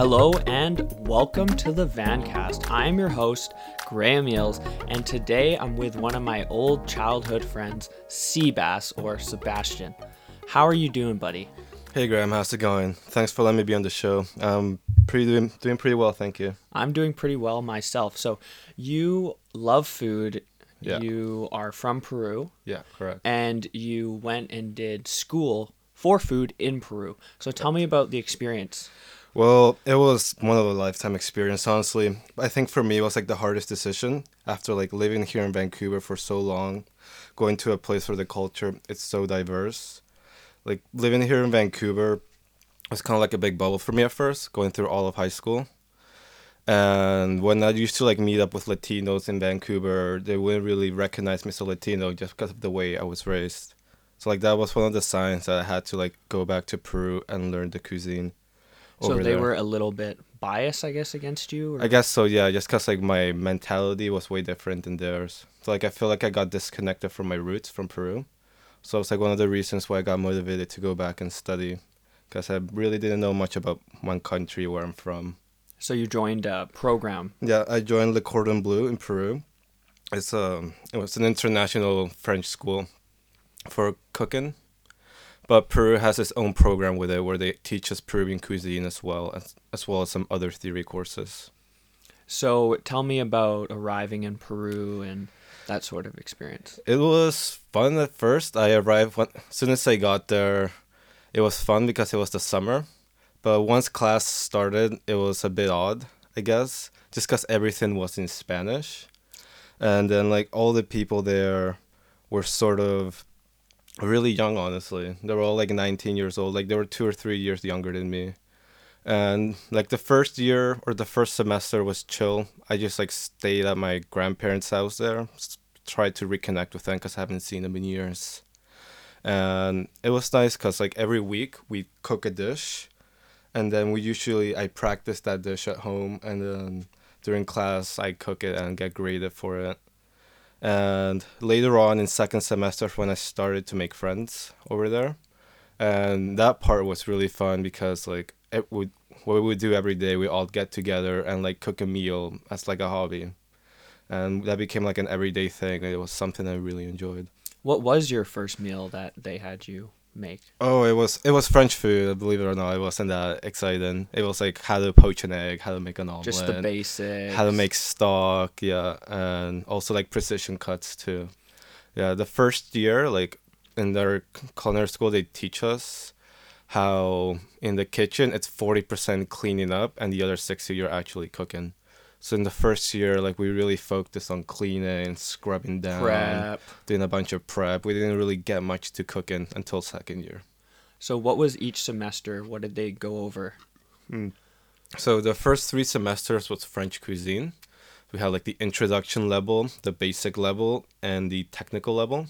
Hello and welcome to the Vancast. I'm your host, Graham Yills, and today I'm with one of my old childhood friends, Seabass or Sebastian. How are you doing, buddy? Hey Graham, how's it going? Thanks for letting me be on the show. Um, pretty doing doing pretty well, thank you. I'm doing pretty well myself. So, you love food. Yeah. You are from Peru, Yeah, correct. and you went and did school for food in Peru. So, tell me about the experience. Well, it was one of a lifetime experience, honestly. I think for me, it was like the hardest decision after like living here in Vancouver for so long, going to a place where the culture it's so diverse. Like living here in Vancouver was kind of like a big bubble for me at first, going through all of high school. And when I used to like meet up with Latinos in Vancouver, they wouldn't really recognize me as a Latino just because of the way I was raised. So like that was one of the signs that I had to like go back to Peru and learn the cuisine. So, they there. were a little bit biased, I guess, against you? Or? I guess so, yeah. Just cause like my mentality was way different than theirs. So like I feel like I got disconnected from my roots from Peru. So it's like one of the reasons why I got motivated to go back and study, because I really didn't know much about one country where I'm from. So, you joined a program. Yeah, I joined Le Cordon Bleu in Peru. It's um, it was an international French school for cooking, but Peru has its own program with it where they teach us Peruvian cuisine as well as as well as some other theory courses. So tell me about arriving in Peru and that sort of experience. It was fun at first. I arrived when, as soon as I got there. It was fun because it was the summer, but once class started, it was a bit odd, I guess, just because everything was in Spanish, and then like all the people there were sort of really young. Honestly, they were all like 19 years old. Like they were two or three years younger than me, and like the first year or the first semester was chill. I just like stayed at my grandparents' house there, tried to reconnect with them because I haven't seen them in years. And it was nice because like every week we cook a dish, and then we usually I practice that dish at home, and then during class I cook it and get graded for it. And later on in second semester when I started to make friends over there, and that part was really fun because like it would what we would do every day we all get together and like cook a meal as like a hobby. And that became like an everyday thing it was something i really enjoyed. What was your first meal that they had you make? oh it was it was french food believe it or not it wasn't that exciting it was like how to poach an egg how to make an omelet Just the basics. how to make stock yeah and also like precision cuts too yeah the first year like in their culinary school they teach us how in the kitchen it's 40% cleaning up and the other 60 you're actually cooking so in the first year like we really focused on cleaning and scrubbing down prep. doing a bunch of prep we didn't really get much to cooking until second year So what was each semester? What did they go over? Hmm. So the first three semesters was French cuisine. We had like the introduction level, the basic level, and the technical level.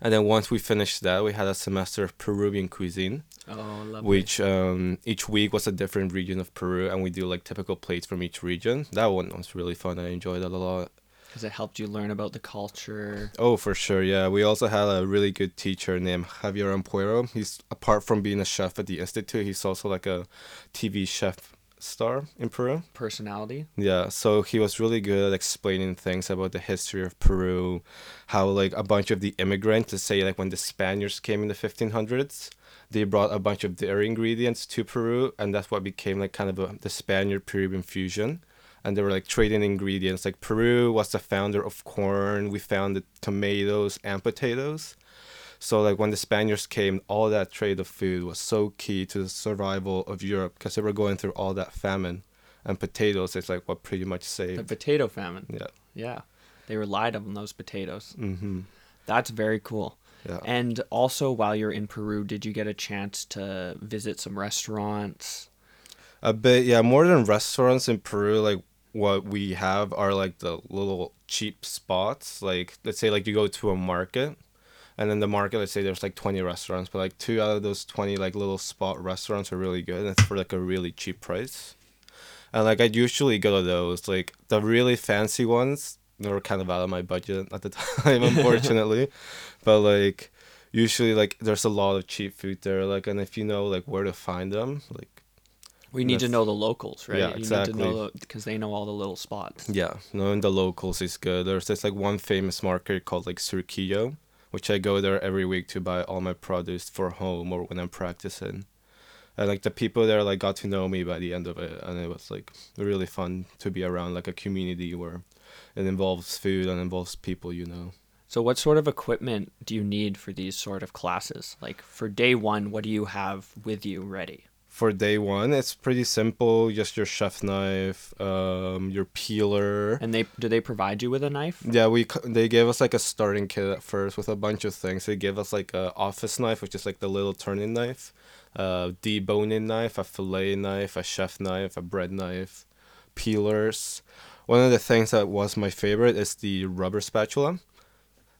And then once we finished that, we had a semester of Peruvian cuisine, Oh, lovely. which um, each week was a different region of Peru, and we do like typical plates from each region. That one was really fun. I enjoyed it a lot. Because it helped you learn about the culture. Oh, for sure, yeah. We also had a really good teacher named Javier Ampuero. He's apart from being a chef at the institute, he's also like a TV chef star in Peru. Personality. Yeah, so he was really good at explaining things about the history of Peru, how like a bunch of the immigrants, to say like when the Spaniards came in the 1500s, they brought a bunch of dairy ingredients to Peru, and that's what became like kind of a, the Spaniard Peruvian fusion. And they were like trading ingredients. Like Peru was the founder of corn. We founded tomatoes and potatoes. So like when the Spaniards came, all that trade of food was so key to the survival of Europe because they were going through all that famine, and potatoes is like what pretty much saved The potato famine. Yeah. Yeah. They relied on those potatoes. Mm-hmm. That's very cool. Yeah. And also, while you're in Peru, did you get a chance to visit some restaurants? A bit, yeah. More than restaurants in Peru, like what we have are like the little cheap spots. Like let's say like you go to a market, and then the market, let's say there's like twenty restaurants, but like two out of those twenty like little spot restaurants are really good, and it's for like a really cheap price. And like i'd usually go to those. Like the really fancy ones, they were kind of out of my budget at the time, unfortunately. but like usually like there's a lot of cheap food there. Like and if you know like where to find them, like We need to know the locals, right? Yeah, You exactly. need to know because they know all the little spots. Yeah, knowing the locals is good. There's this like one famous market called like Surquillo, which I go there every week to buy all my produce for home or when I'm practicing. And like the people there like got to know me by the end of it, and it was like really fun to be around like a community where it involves food and involves people you know. So, what sort of equipment do you need for these sort of classes? Like for day one, what do you have with you ready? For day one, it's pretty simple. Just your chef knife, um, your peeler. And they do they provide you with a knife? Yeah, we they gave us like a starting kit at first with a bunch of things. They gave us like a office knife, which is like the little turning knife, a deboning knife, a fillet knife, a chef knife, a bread knife, peelers. One of the things that was my favorite is the rubber spatula.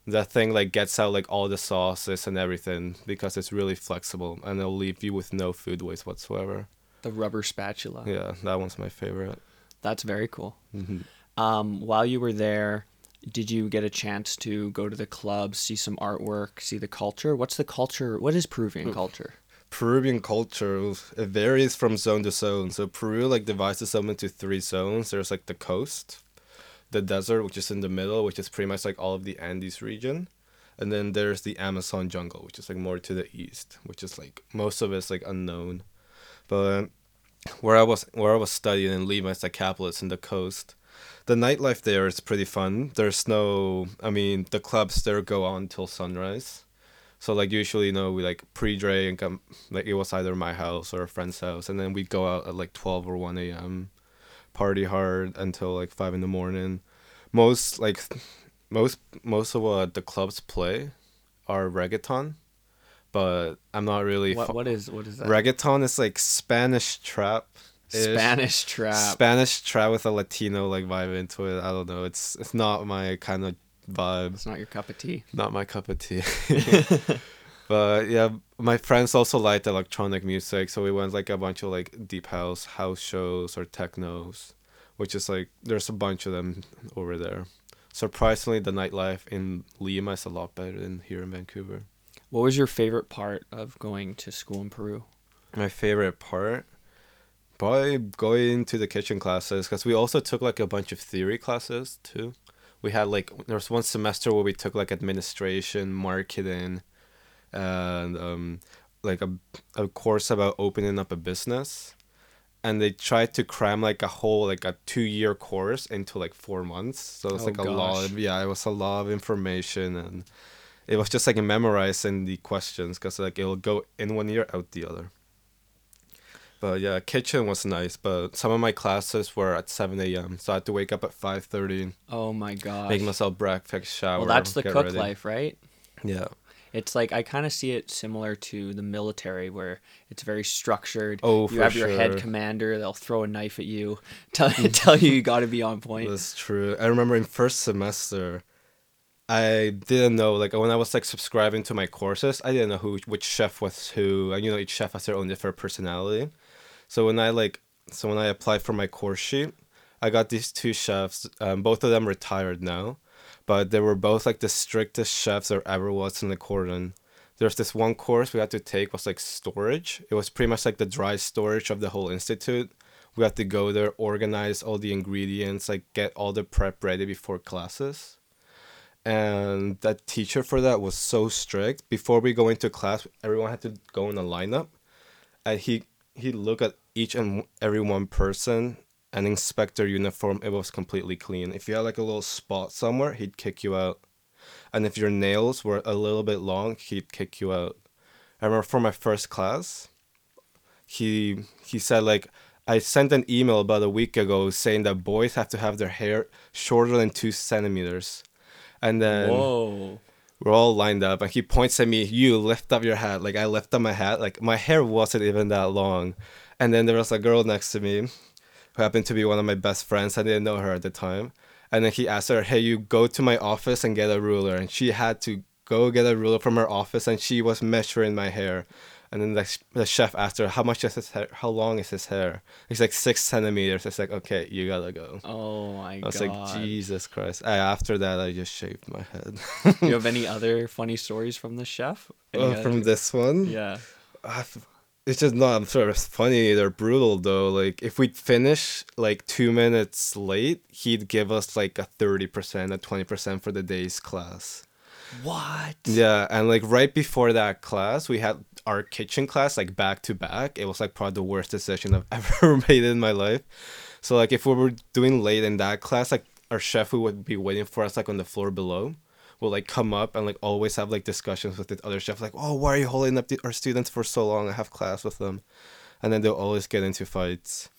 That thing like gets out like all the sauces and everything because it's really flexible and it'll leave you with no food waste whatsoever. The rubber spatula. Yeah, that one's my favorite. That's very cool. hmm Um, while you were there, did you get a chance to go to the club, see some artwork, see the culture? What's the culture? What is Peruvian culture? Peruvian culture it varies from zone to zone. So Peru like divides itself into three zones. There's like the coast, the desert, which is in the middle, which is pretty much like all of the Andes region, and then there's the Amazon jungle, which is like more to the east, which is like most of it's like unknown. But where I was where I was studying in Lima, it's the capital. It's in the coast. The nightlife there is pretty fun. There's no, I mean, the clubs there go on till sunrise. So like usually, you know, we like pre-dre and come like it was either my house or a friend's house, and then we'd go out at like twelve or one a.m. Party hard until like five in the morning. Most like most most of what the clubs play are reggaeton, but I'm not really. What what is what is that? reggaeton is like Spanish trap. Spanish trap. Spanish trap with a Latino like vibe into it. I don't know. It's it's not my kind of vibe it's not your cup of tea. not my cup of tea. but yeah, my friends also liked electronic music, so we went like a bunch of like deep house house shows or technos, which is like there's a bunch of them over there. Surprisingly, the nightlife in Lima is a lot better than here in Vancouver. What was your favorite part of going to school in Peru? My favorite part, probably going to the kitchen classes, because we also took like a bunch of theory classes too. We had like there was one semester where we took like administration, marketing, and um, like a a course about opening up a business, and they tried to cram like a whole like a two year course into like four months. So it's Oh, like a lot. Of, yeah, it was a lot of information and. It was just like memorizing the questions because like it'll go in one ear out the other. But yeah, kitchen was nice, but some of my classes were at seven a.m. So I had to wake up at 5.30 oh my god make myself breakfast, shower. well, that's the cook ready. life, right? Yeah. It's like I kind of see it similar to the military, where it's very structured. Oh, you have your head commander; they'll throw a knife at you, tell tell you you got to be on point. That's true. I remember in first semester, I didn't know like when I was like subscribing to my courses, I didn't know who which chef was who, and you know each chef has their own different personality. So when I like, so when I applied for my course sheet, I got these two chefs. Um, both of them retired now, but they were both like the strictest chefs there ever was in the cordon. There's this one course we had to take was like storage. It was pretty much like the dry storage of the whole institute. We had to go there, organize all the ingredients, like get all the prep ready before classes. And that teacher for that was so strict. Before we go into class, everyone had to go in a lineup, and he he looked at each and every one person and inspector uniform. It was completely clean. If you had like a little spot somewhere, he'd kick you out. And if your nails were a little bit long, he'd kick you out. I remember for my first class, he he said like I sent an email about a week ago saying that boys have to have their hair shorter than two centimeters, and then Whoa! we're all lined up, and he points at me. You lift up your hat. Like I lift up my hat. Like my hair wasn't even that long, and then there was a girl next to me, who happened to be one of my best friends. I didn't know her at the time, and then he asked her, "Hey, you go to my office and get a ruler," and she had to go get a ruler from her office, and she was measuring my hair. And then the, the chef asked her, "How much is his hair? How long is his hair?" He's like six centimeters. It's like, okay, you gotta go. Oh my I was god! like, Jesus Christ. I, after that, I just shaved my head. Do you have any other funny stories from the chef? Any Oh, other- from this one? Yeah. I've- it's just not sort of funny. They're brutal though. Like if we'd finish like two minutes late, he'd give us like a thirty percent, a twenty percent for the day's class. What? Yeah, and like right before that class, we had our kitchen class like back to back. It was like probably the worst decision I've ever made in my life. So like if we were doing late in that class, like our chef would be waiting for us like on the floor below will like come up and like always have like discussions with the other chef like oh why are you holding up the, our students for so long? I have class with them. And then they'll always get into fights.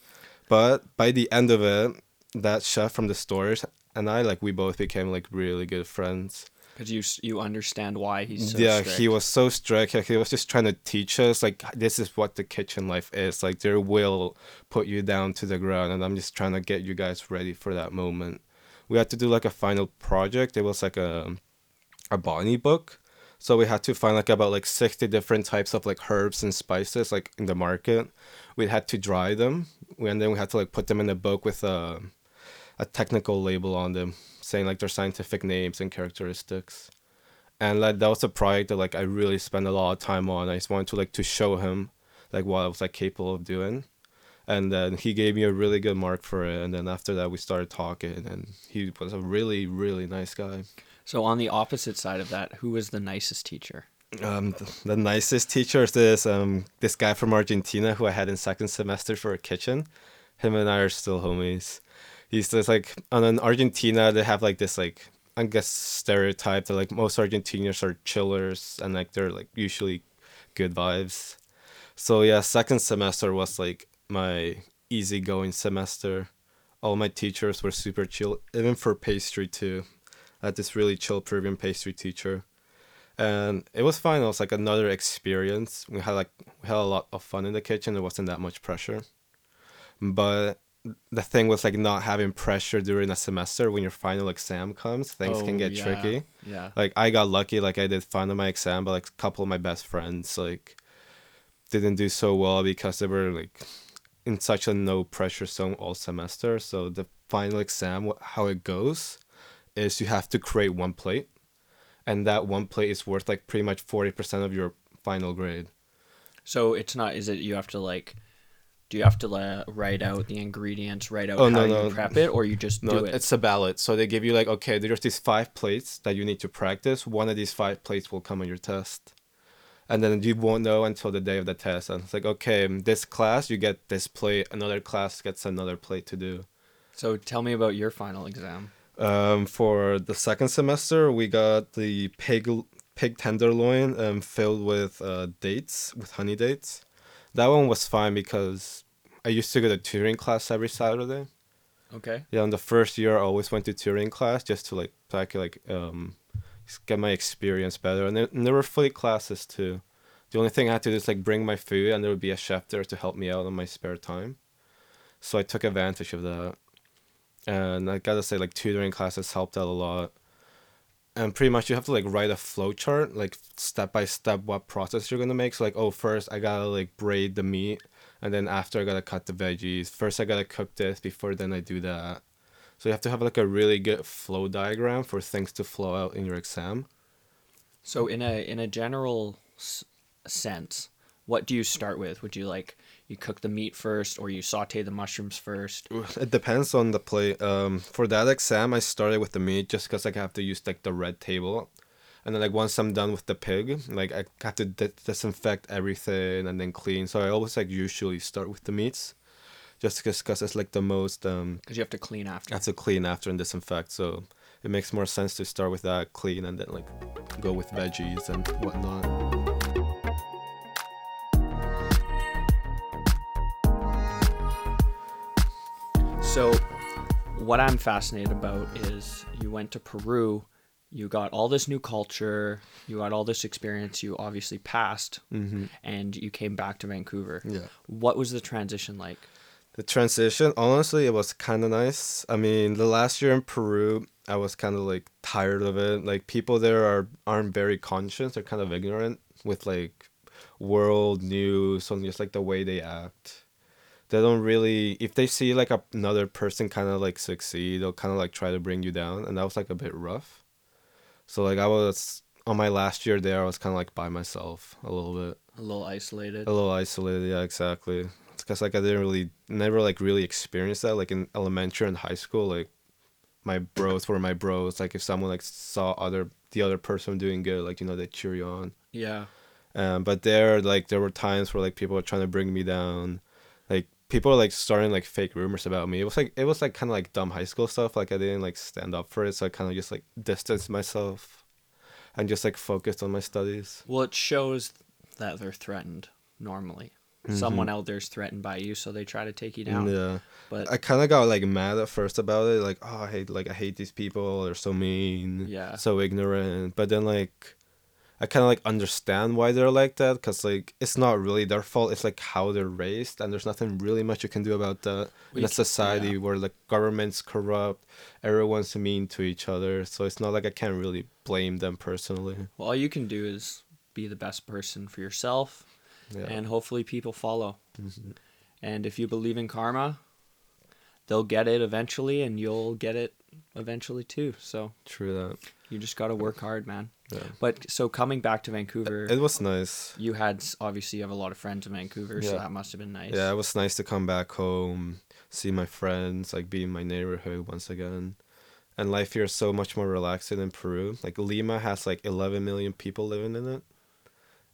But by the end of it that chef from the stores and i like we both became like really good friends. Because you you understand why he's so yeah strict. he was so strict. Like, he was just trying to teach us like this is what the kitchen life is. Like they will put you down to the ground and i'm just trying to get you guys ready for that moment. We had to do like a final project. It was like a a botany book. So we had to find like about like 60 different types of like herbs and spices like in the market. We had to dry them and then we had to like put them in a book with a, a technical label on them saying like their scientific names and characteristics. And like that was a project that like i really spent a lot of time on. I just wanted to like to show him like what i was like capable of doing. And then he gave me a really good mark for it. And then after that we started talking and he was a really really nice guy so on the opposite side of that, who was the nicest teacher? Um, the, the nicest teacher is this um this guy from Argentina who I had in second semester for a kitchen. Him and I are still homies. He's just like on in Argentina they have like this like I guess stereotype that like most Argentinians are chillers and like they're like usually good vibes. So yeah, second semester was like my easygoing semester. All my teachers were super chill, even for pastry too. Had this really chill Peruvian pastry teacher, and it was fine. It was like another experience. We had like we had a lot of fun in the kitchen. There wasn't that much pressure, but the thing was like not having pressure during a semester when your final exam comes things Oh, can get yeah. tricky Yeah. like i got lucky like i did fine on my exam but like a couple of my best friends like didn't do so well because they were like in such a no pressure zone all semester so the final exam how it goes is you have to create one plate and that one plate is worth like pretty much 40% of your final grade So it's not. Is it you have to like? Do you have to uh, write out the ingredients, write out Oh, how no, you prep it, or you just No, do it? it's a ballot. So they give you like, okay, there's these five plates that you need to practice. One of these five plates will come on your test. And then you won't know until the day of the test. And it's like, okay, this class you get this plate, another class gets another plate to do. So tell me about your final exam. Um, for the second semester, we got the pig pig tenderloin um, filled with uh, dates, with honey dates. That one was fine because I used to go to tutoring class every Saturday. Okay. Yeah, in the first year, I always went to tutoring class just to like, so I could like um, get my experience better. And there, and there were free classes too. The only thing I had to do is like bring my food, and there would be a chef there to help me out in my spare time. So I took advantage of that, and I gotta say, like tutoring classes helped out a lot. And pretty much you have to like write a flow chart, like step by step what process you're gonna make. So like, oh, first I gotta like braid the meat, and then after I gotta cut the veggies. First I gotta cook this before then I do that. So you have to have like a really good flow diagram for things to flow out in your exam. So in a in a general s- sense, what do you start with? Would you like you cook the meat first, or you saute the mushrooms first? It depends on the plate. Um, for that exam, I started with the meat just because like, I have to use like the red table, and then like once I'm done with the pig, like I have to di- disinfect everything and then clean. So I always like usually start with the meats, just because it's like the most um Because you have to clean after. I have to clean after and disinfect. So it makes more sense to start with that clean and then like go with veggies and whatnot. So, what I'm fascinated about is you went to Peru, you got all this new culture, you got all this experience, you obviously passed, Mm-hmm. and you came back to Vancouver. Yeah. What was the transition like? The transition, honestly, it was kind of nice. I mean, the last year in Peru, I was kind of like tired of it. Like people there are aren't very conscious. They're kind of ignorant with like world news and just like the way they act. They don't really. If they see like a, another person kind of like succeed, they'll kind of like try to bring you down, and that was like a bit rough. So like I was on my last year there, I was kind of like by myself a little bit, A little isolated. a little isolated. Yeah, exactly. It's because like I didn't really, never like really experience that. Like in elementary and high school, like my bros were my bros. Like if someone like saw other the other person doing good, like you know they cheer you on. Yeah. Um, but there, like, there were times where like people were trying to bring me down, people were like starting like fake rumors about me. It was like it was like kind of like dumb high school stuff. Like I didn't like stand up for it, so I kind of just like distanced myself, and just like focused on my studies. Well, it shows that they're threatened normally. Mm-hmm. Someone out there's threatened by you, so they try to take you down. Yeah, But I kind of got like mad at first about it, like oh I hate like I hate these people. They're so mean, Yeah. so ignorant. But then like. I kind of like understand why they're like that because like it's not really their fault. It's like how they're raised, and there's nothing really much you can do about that. We in a society yeah. where the government's corrupt, everyone's mean to each other. So it's not like I can't really blame them personally. well, all you can do is be the best person for yourself, Yeah. and hopefully people follow. Mhm. And if you believe in karma, they'll get it eventually, and you'll get it eventually too. So True that. you just got to work hard, man. Yeah. But so coming back to Vancouver, It was nice. you had obviously you have a lot of friends in Vancouver, so that must have been nice. Yeah, it was nice to come back home, see my friends, like be in my neighborhood once again. And life here is so much more relaxing than Peru. Like Lima has like 11 million people living in it.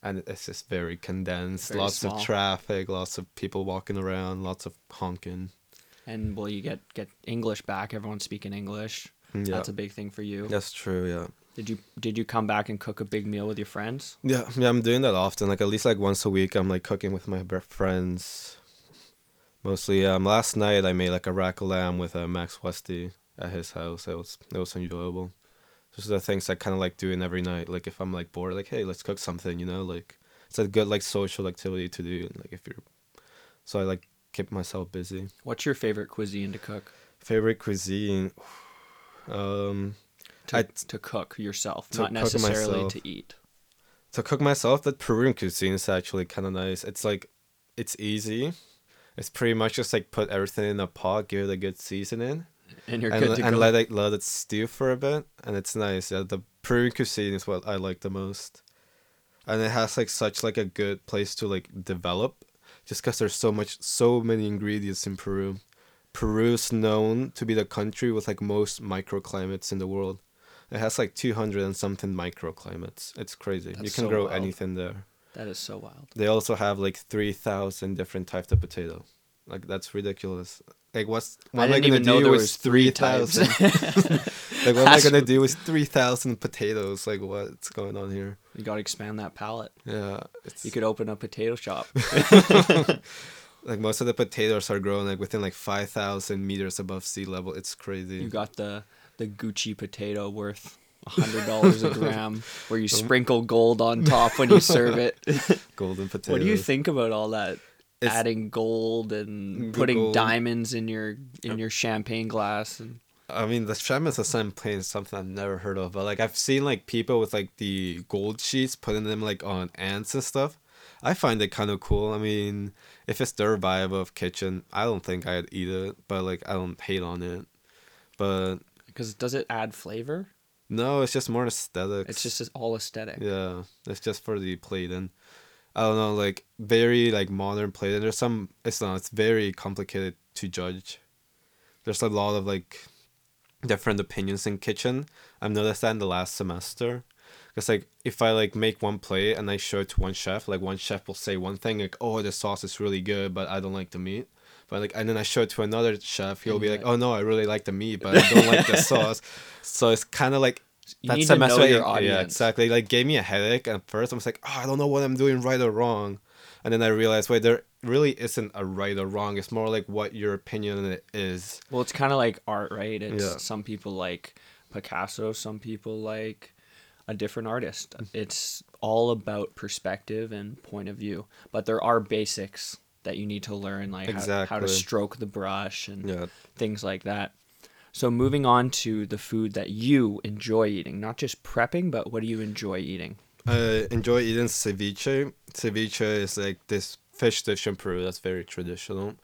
And it's just very condensed. Very lots small. of traffic, lots of people walking around, lots of honking. And well, you get get English back. Everyone's speaking English. Mm, Yeah. That's a big thing for you. That's true, yeah. Did you did you come back and cook a big meal with your friends? Yeah, yeah, I'm doing that often. Like at least like once a week, I'm like cooking with my friends. Mostly, um, last night I made like a rack of lamb with uh, Max Westy at his house. It was it was enjoyable. Those are the things I kind of like doing every night. Like if I'm like bored, like hey, let's cook something. You know, like it's a good like social activity to do. Like if you're, so I like keep myself busy. What's your favorite cuisine to cook? Favorite cuisine, um, To, I- to cook yourself, to not cook necessarily myself. to eat. to cook myself that peruvian cuisine is actually kind of nice. It's like it's easy. It's pretty much just like put everything in a pot give it a good seasoning. And you're and, good to and go. let it let it stew for a bit and it's nice. Yeah the peruvian cuisine is what i like the most. And it has like such like a good place to like develop just because there's so much so many ingredients in peru. Peru's known to be the country with like most microclimates in the world it has like 200 and something microclimates it's crazy you can so grow wild. anything there that is so wild. they also have like 3000 different types of potato like that's ridiculous like what's what I am i didn't gonna even know do there with was three. 3000 like what am i gonna do with 3000 potatoes like what's going on here You got to expand that palette. yeah it's You could open a potato shop. like most of the potatoes are grown like within like 5000 meters above sea level it's crazy You got the the Gucci potato worth a hundred dollars a gram, where you sprinkle gold on top when you serve it. golden potato. what do you think about all that? It's- Adding gold and putting gold. diamonds in your in uh, your champagne glass and I mean, the Shamus Assam plane is something I've never heard of, but like I've seen like people with like the gold sheets putting them like on ants and stuff. I find it kind of cool. I mean, if it's their vibe of kitchen, I don't think I'd eat it, but like I don't hate on it. But because does it add flavor? no, it's just more aesthetic. It's just all aesthetic. yeah, it's just for the plate and I don't know, like very like modern plating. There's some. It's not. It's very complicated to judge. There's a lot of like different opinions in kitchen. I've noticed that in the last semester. Because like if I like make one plate and I show it to one chef, like one chef will say one thing like, "Oh, the sauce is really good, but I don't like the meat." But like and then I show it to another chef, he'll be like, "Oh no, I really like the meat, but I don't like the sauce." So it's kind of like You that need to know semester, your audience. yeah, exactly. Like gave me a headache at first. I was like, oh, I don't know what I'm doing right or wrong, and then I realized, wait, there really isn't a right or wrong. It's more like what your opinion is. Well, it's kind of like art, right? It's Yeah. some people like Picasso, some people like a different artist. It's all about perspective and point of view. But there are basics that you need to learn, like how, how to stroke the brush and Yeah, things like that. So moving on to the food that you enjoy eating, not just prepping, but what do you enjoy eating? I enjoy eating ceviche. Ceviche is like this fish dish in Peru that's very traditional.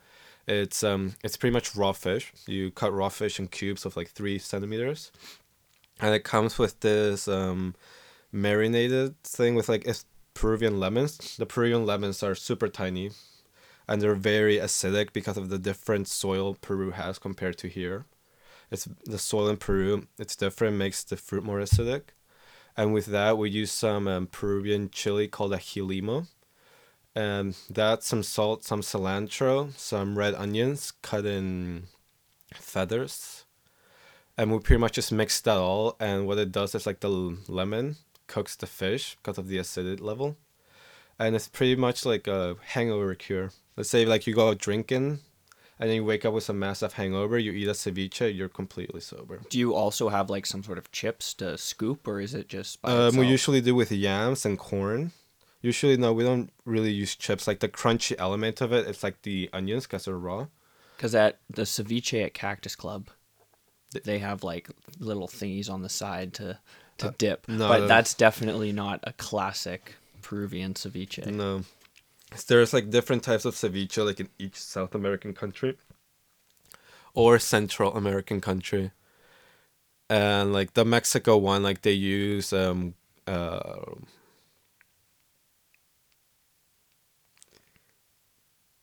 It's um, it's pretty much raw fish. You cut raw fish in cubes of like three centimeters, and it comes with this um, marinated thing with like it's Peruvian lemons. The Peruvian lemons are super tiny, and they're very acidic because of the different soil Peru has compared to here. It's the soil in Peru. It's different, makes the fruit more acidic, and with that we use some um, Peruvian chili called ají limo, and that's some salt, some cilantro, some red onions cut in feathers, and we pretty much just mix that all. And what it does is like the lemon cooks the fish because of the acidity level, and it's pretty much like a hangover cure. Let's say like you go out drinking, and then you wake up with a massive hangover. You eat a ceviche, you're completely sober. Do you also have like some sort of chips to scoop, or is it just? By Um, we usually do with yams and corn. Usually, no, we don't really use chips. Like the crunchy element of it, it's like the onions because they're raw. Because at the ceviche at Cactus Club, they have like little thingies on the side to to dip. Uh, no, but that's definitely not a classic Peruvian ceviche. No, there's like different types of ceviche, like in each South American country or Central American country. And like the Mexico one, like they use um uh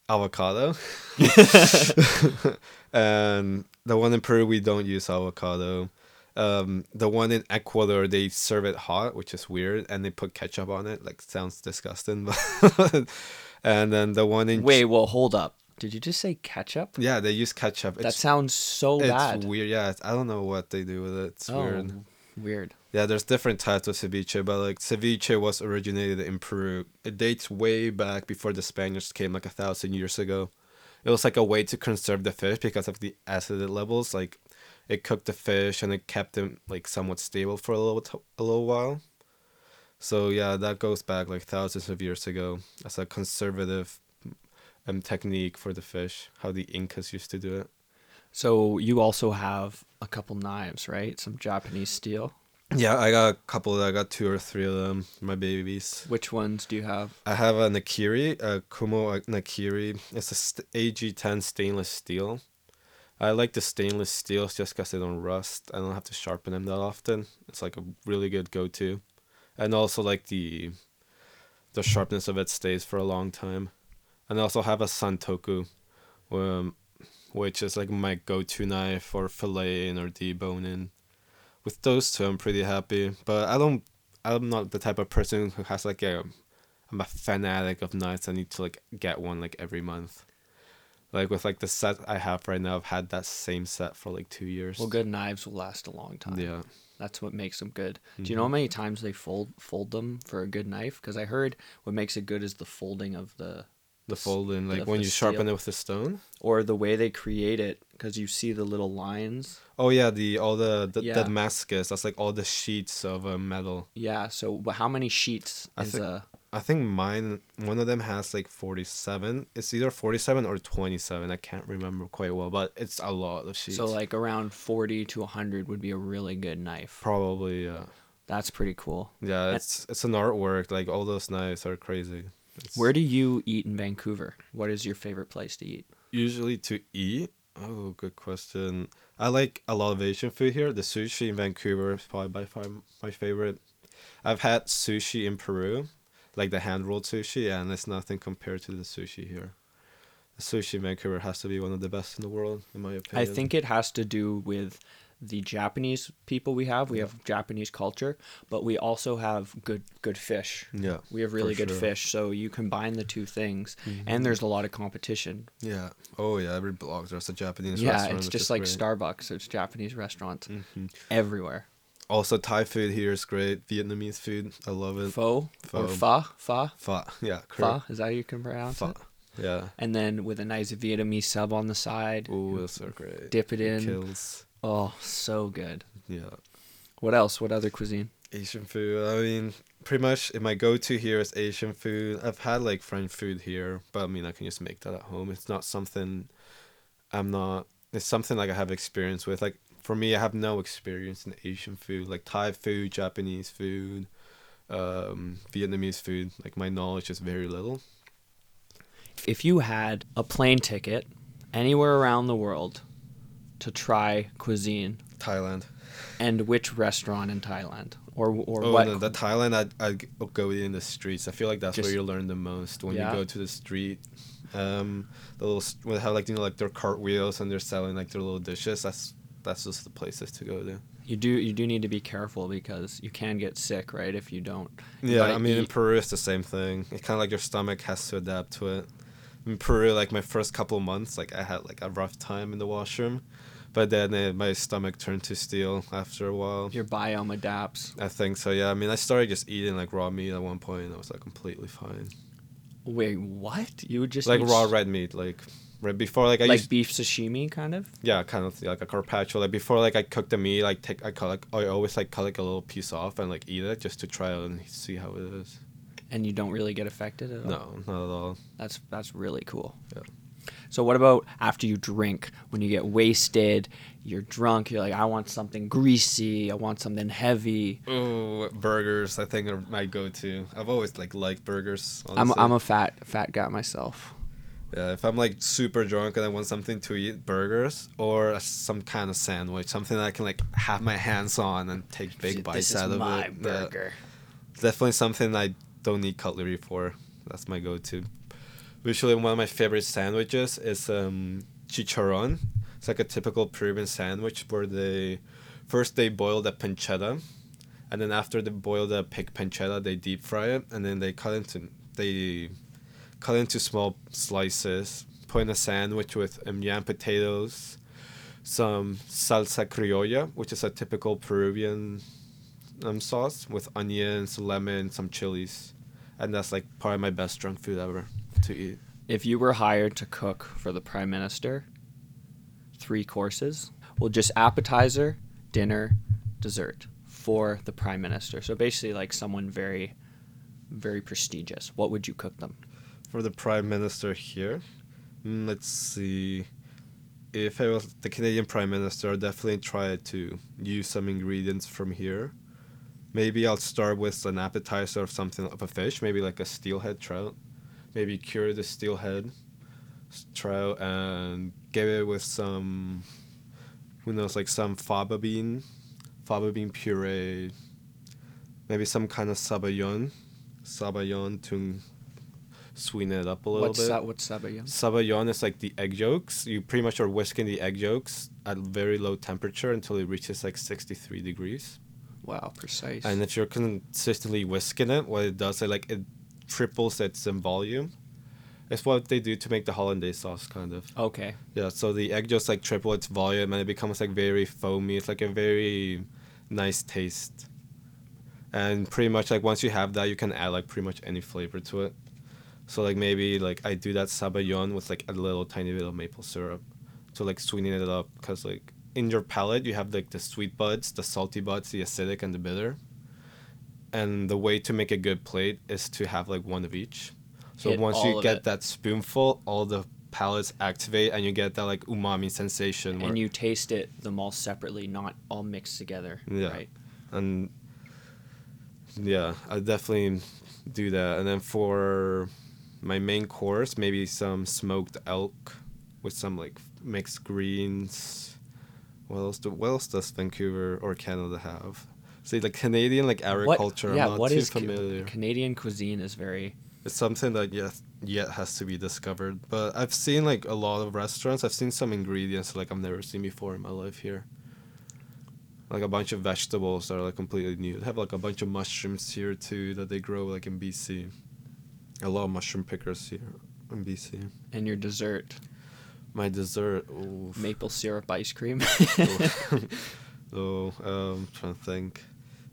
avocado. and the one in Peru we don't use avocado. Um, the one in Ecuador they serve it hot, which is weird, and they put ketchup on it. Like sounds disgusting, but and then the one in Wait, well, hold up. Did you just say ketchup? yeah, they use ketchup. that It's, sounds so it's bad. weird. Yeah, it's- I don't know what they do with it. It's oh, weird. weird. Yeah, there's different types of ceviche, but like ceviche was originated in Peru. It dates way back before the Spaniards came, like a thousand years ago. It was like a way to conserve the fish because of the acid levels. Like, it cooked the fish and it kept them like somewhat stable for a little t- a little while. So yeah, that goes back like thousands of years ago as a conservative um technique for the fish. How the Incas used to do it. So you also have a couple knives, right? Some Japanese steel. Yeah, I got a couple. I got two or three of them. My babies. Which ones do you have? I have a Nakiri, a Kumo Nakiri. It's a st- VG10 stainless steel. I like the stainless steels just because they don't rust. I don't have to sharpen them that often. It's like a really good go-to, and also like the the sharpness of it stays for a long time. And I also have a Santoku, um, which is like my go-to knife for filleting or deboning. With those two, I'm pretty happy. But I don't. I'm not the type of person who has like a. I'm a fanatic of knives. I need to like get one like every month. Like with like the set I have right now, I've had that same set for like two years. Well, good knives will last a long time. Yeah. That's what makes them good. Do you know how many times they fold fold them for a good knife? Because I heard what makes it good is the folding of the The folding, like when you sharpen it with the stone. or the way they create it. Because you see the little lines. Oh yeah, the all the the, Yeah. Damascus. That's like all the sheets of uh, metal. Yeah. So how many sheets I is think- a? I think mine one of them has like forty seven. It's either forty seven or twenty seven. I can't remember quite well, but it's a lot of sheets. So like around forty to hundred would be a really good knife. probably yeah. That's pretty cool. Yeah, it's it's an artwork. Like all those knives are crazy. It's Where do you eat in Vancouver? What is your favorite place to eat? usually to eat? Oh, good question. I like a lot of Asian food here. The sushi in Vancouver is probably by far my favorite. I've had sushi in Peru, like the hand rolled sushi, and it's nothing compared to the sushi here. The sushi in Vancouver has to be one of the best in the world, in my opinion. I think it has to do with the Japanese people we have. We have Japanese culture, but we also have good good fish. Yeah. We have really good sure. Mm-hmm. fish, so you combine the two things, and there's a lot of competition. Yeah. Oh yeah. Every block there's a Japanese yeah, restaurant. it's just like great. Starbucks. It's Japanese restaurants hmm everywhere. Also, Thai food here is great. Vietnamese food, I love it. Pho or Pho. pho, pho, Pho, yeah, pho. Is that how you can pronounce Pho, it? yeah. And then with a nice Vietnamese sub on the side, Ooh, those are great. dip it in. Kills. Oh, so good. Yeah. What else? What other cuisine? Asian food. I mean, pretty much my go-to here is Asian food. I've had like French food here, but I mean, I can just make that at home. It's not something I'm not. It's something like I have experience with. Like for me, I have no experience in Asian food, like Thai food, Japanese food, um, Vietnamese food. Like my knowledge is very little. If you had a plane ticket anywhere around the world to try cuisine, Thailand. and which restaurant in Thailand or or oh, what? no, the Thailand, I'd, I'd go in the streets. I feel like that's Just- where you learn the most when Yeah. you go to the street. Um, the little when they have like you know like their cartwheels and they're selling like their little dishes. That's that's just the places to go to. You do you do need to be careful because you can get sick, right? If you don't. Yeah, I mean in. Peru it's the same thing. It's kind of like your stomach has to adapt to it. In Peru, like my first couple of months, like I had like a rough time in the washroom, but then uh, my stomach turned to steel after a while. your biome adapts. I think so. Yeah, I mean I started just eating like raw meat at one point, and I was like completely fine. Wait, what? You would just like raw red meat, like right before like I like used beef sashimi, kind of. yeah, kind of like a carpaccio. Like before like I cook the meat, like take I cut like I always like cut like a little piece off and like eat it just to try it and see how it is. And you don't really get affected at all. No, not at all. That's that's really cool. Yeah. So what about after you drink? When you get wasted, you're drunk. You're like, I want something greasy. I want something heavy. Oh, burgers! I think are my go-to. I've always like liked burgers. I'm. I'm a fat fat guy myself. Yeah. If I'm like super drunk and I want something to eat, burgers or some kind of sandwich, something that I can like have my hands on and take big bites out of it. Yeah. burger. definitely something I don't need cutlery for. That's my go-to. Usually, one of my favorite sandwiches is um, chicharron. It's like a typical Peruvian sandwich where they first they boil the pancetta, and then after they boil the pig pancetta, they deep fry it, and then they cut into they cut into small slices. Put in a sandwich with um, yam potatoes, some salsa criolla, which is a typical Peruvian um, sauce with onions, lemon, some chilies, and that's like probably my best drunk food ever to eat. If you were hired to cook for the prime minister, three courses, well, just appetizer, dinner, dessert for the prime minister. So basically, like someone very, very prestigious. What would you cook them? For the prime minister here, mm, let's see. If I was the Canadian prime minister, I'd definitely try to use some ingredients from here. Maybe I'll start with an appetizer of something of a fish, maybe like a steelhead trout. Maybe cure the steelhead trout and give it with some, who knows, like some faba bean, faba bean puree. Maybe some kind of sabayon, sabayon to sweeten it up a little bit. What's bit. that? What's sabayon? Sabayon is like the egg yolks. You pretty much are whisking the egg yolks at very low temperature until it reaches like 63 degrees. Wow, precise. And if you're consistently whisking it, what it does, it like it triples its um, volume. It's what they do to make the hollandaise sauce, kind of. okay. Yeah, so the egg just like triple its volume and it becomes like very foamy. It's like a very nice taste. And pretty much like once you have that, you can add like pretty much any flavor to it. So like maybe like I do that sabayon with like a little tiny bit of maple syrup to like sweeten it up because like in your palate you have like the sweet buds, the salty buds, the acidic and the bitter. And the way to make a good plate is to have like one of each. So Hit once you get it. that spoonful, all the palates activate and you get that like umami sensation. And you taste it them all separately, not all mixed together. Yeah. Right. and yeah, I definitely do that. And then for my main course, maybe some smoked elk with some like mixed greens. What else? Do, what else does Vancouver or Canada have? See, like Canadian like agriculture. What, yeah. I'm not what too is Ca- familiar. Canadian cuisine? Is very It's something that yet yet has to be discovered. But I've seen like a lot of restaurants. I've seen some ingredients like I've never seen before in my life here. Like a bunch of vegetables that are like completely new. They have like a bunch of mushrooms here too that they grow like in BC. A lot of mushroom pickers here in BC. and your dessert My dessert. Oof. maple syrup ice cream. oh, um, trying to think.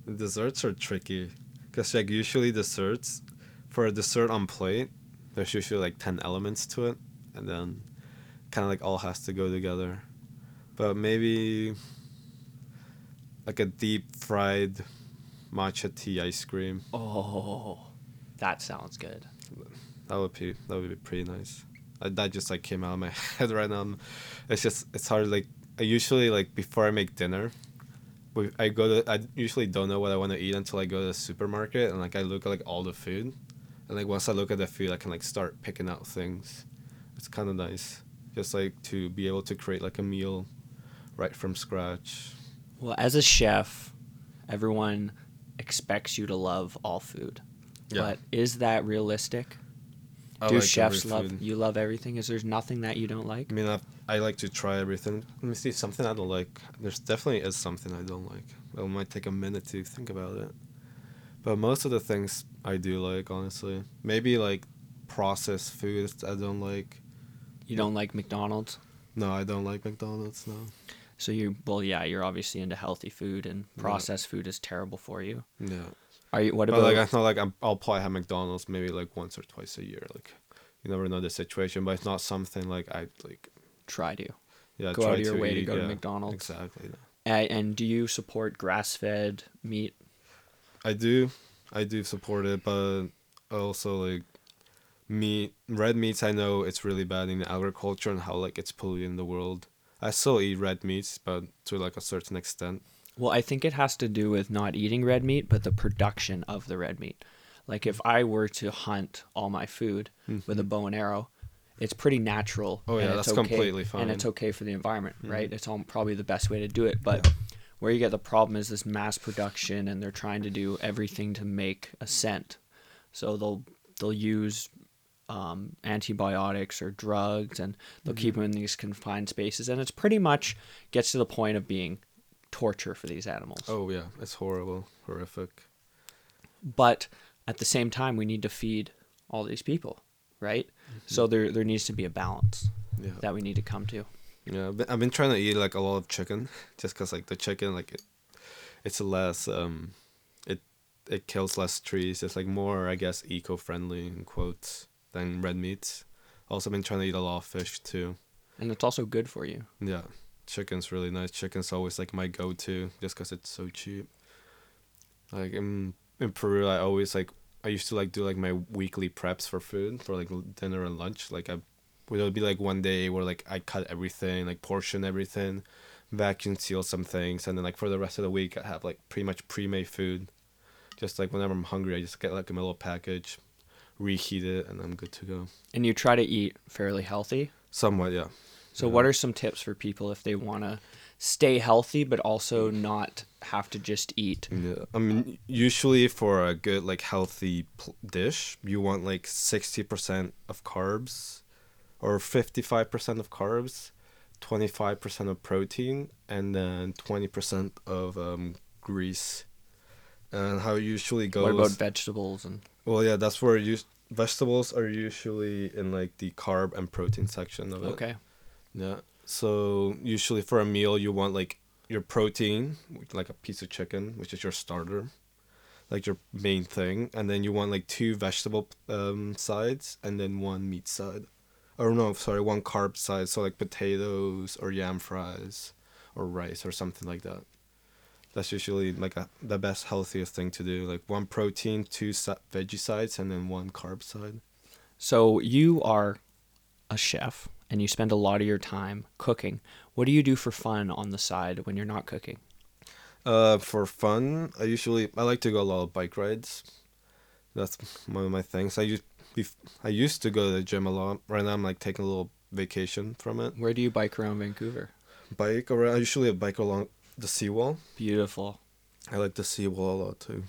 The desserts are tricky, cause like usually desserts, for a dessert on plate, there's usually like ten elements to it, and then, kind of like all has to go together, but maybe. Like a deep fried, matcha tea ice cream. oh, that sounds good. That would be that would be pretty nice. I, that just like came out of my head right now. It's just it's hard. Like I usually like before I make dinner, we, I go to I usually don't know what I want to eat until I go to the supermarket and like I look at like all the food, and like once I look at the food, I can like start picking out things. It's kind of nice, just like to be able to create like a meal, right from scratch. Well, as a chef, everyone expects you to love all food. Yeah. But is that realistic? I Do like chefs every love food. you love everything? Is there nothing that you don't like? I mean, I, I like to try everything. Let me see something I don't like. There's definitely is something I don't like. It might take a minute to think about it. But most of the things I do like, honestly. Maybe like processed foods I don't like. You don't like McDonald's? No, I don't like McDonald's. No. So you well yeah, you're obviously into healthy food and Yeah. processed food is terrible for you. Yeah. Are you what But like I know, like I'm, I'll probably have McDonald's maybe like once or twice a year. Like, you never know the situation, but it's not something like I like. try to? Yeah, Go try out of your way to eat, go to McDonald's. Exactly. A- and do you support grass-fed meat? I do, I do support it, but also like meat, red meats. I know it's really bad in agriculture and how like it's polluting the world. I still eat red meats, but to like a certain extent. Well, I think it has to do with not eating red meat, but the production of the red meat. Like if I were to hunt all my food with a bow and arrow, it's pretty natural. Mm-hmm. Oh, yeah, that's okay- completely fine, And it's okay for the environment, Mhm. right? It's all, probably the best way to do it. But where you get the problem is this mass production, and they're trying to do everything to make a cent. So they'll they'll use um, antibiotics or drugs, and they'll keep Mm-hmm. them in these confined spaces, and it's pretty much gets to the point of being torture for these animals. Oh yeah, it's horrible, horrific. but at the same time we need to feed all these people right so there there needs to be a balance Yeah. that we need to come to Yeah, I've been trying to eat like a lot of chicken, just cause like the chicken like it, it's less um, it it kills less trees. It's like more I guess eco friendly in quotes than red meats. Also been trying to eat a lot of fish too. and it's also good for you Yeah, chicken's really nice. Chicken's always like my go to, just cause it's so cheap. Like in in Peru, I always like I used to like do like my weekly preps for food for like dinner and lunch. Like I, would it be like one day where like I cut everything, like portion everything, vacuum seal some things, and then like for the rest of the week I have like pretty much pre-made food. Just like whenever I'm hungry, I just get like a little package, reheat it, and I'm good to go. and you try to eat fairly healthy Somewhat, yeah. So what are some tips for people if they want to stay healthy but also not have to just eat Yeah, I mean, usually for a good like healthy pl- dish, you want like sixty percent of carbs, or fifty five percent of carbs, twenty five percent of protein, and then twenty percent of um, grease. And how it usually goes. what about vegetables and well, yeah, that's where you vegetables are usually in like the carb and protein section of it. okay Yeah. So usually for a meal, you want like your protein, like a piece of chicken, which is your starter, like your main thing, and then you want like two vegetable um, sides and then one meat side. Or no, sorry, one carb side. So like potatoes or yam fries, or rice or something like that. That's usually like a, the best healthiest thing to do. Like one protein, two sa- veggie sides, and then one carb side. so you are a chef and you spend a lot of your time cooking what do you do for fun on the side when you're not cooking Uh, for fun, I usually I like to go a lot of bike rides. That's one of my things. I used I used to go to the gym a lot. Right now, I'm like taking a little vacation from it. where do you bike around vancouver Bike around. I usually bike along the seawall. beautiful I like the seawall a lot too.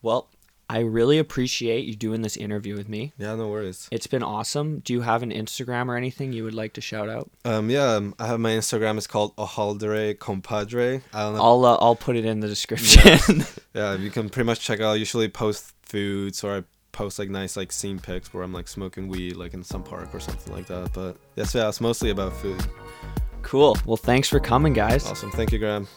Well, I really appreciate you doing this interview with me. Yeah, no worries. It's been awesome. Do you have an Instagram or anything you would like to shout out? Um, yeah, um, I have my Instagram. It's called Ohaldere Compadre. I don't know. I'll uh, I'll put it in the description. yeah, you can pretty much check out. I usually post foods or I post like nice like scene pics where I'm like smoking weed like in some park or something like that. But yes, yeah, it's mostly about food. cool. Well, thanks for coming, guys. Awesome. Thank you, Graham.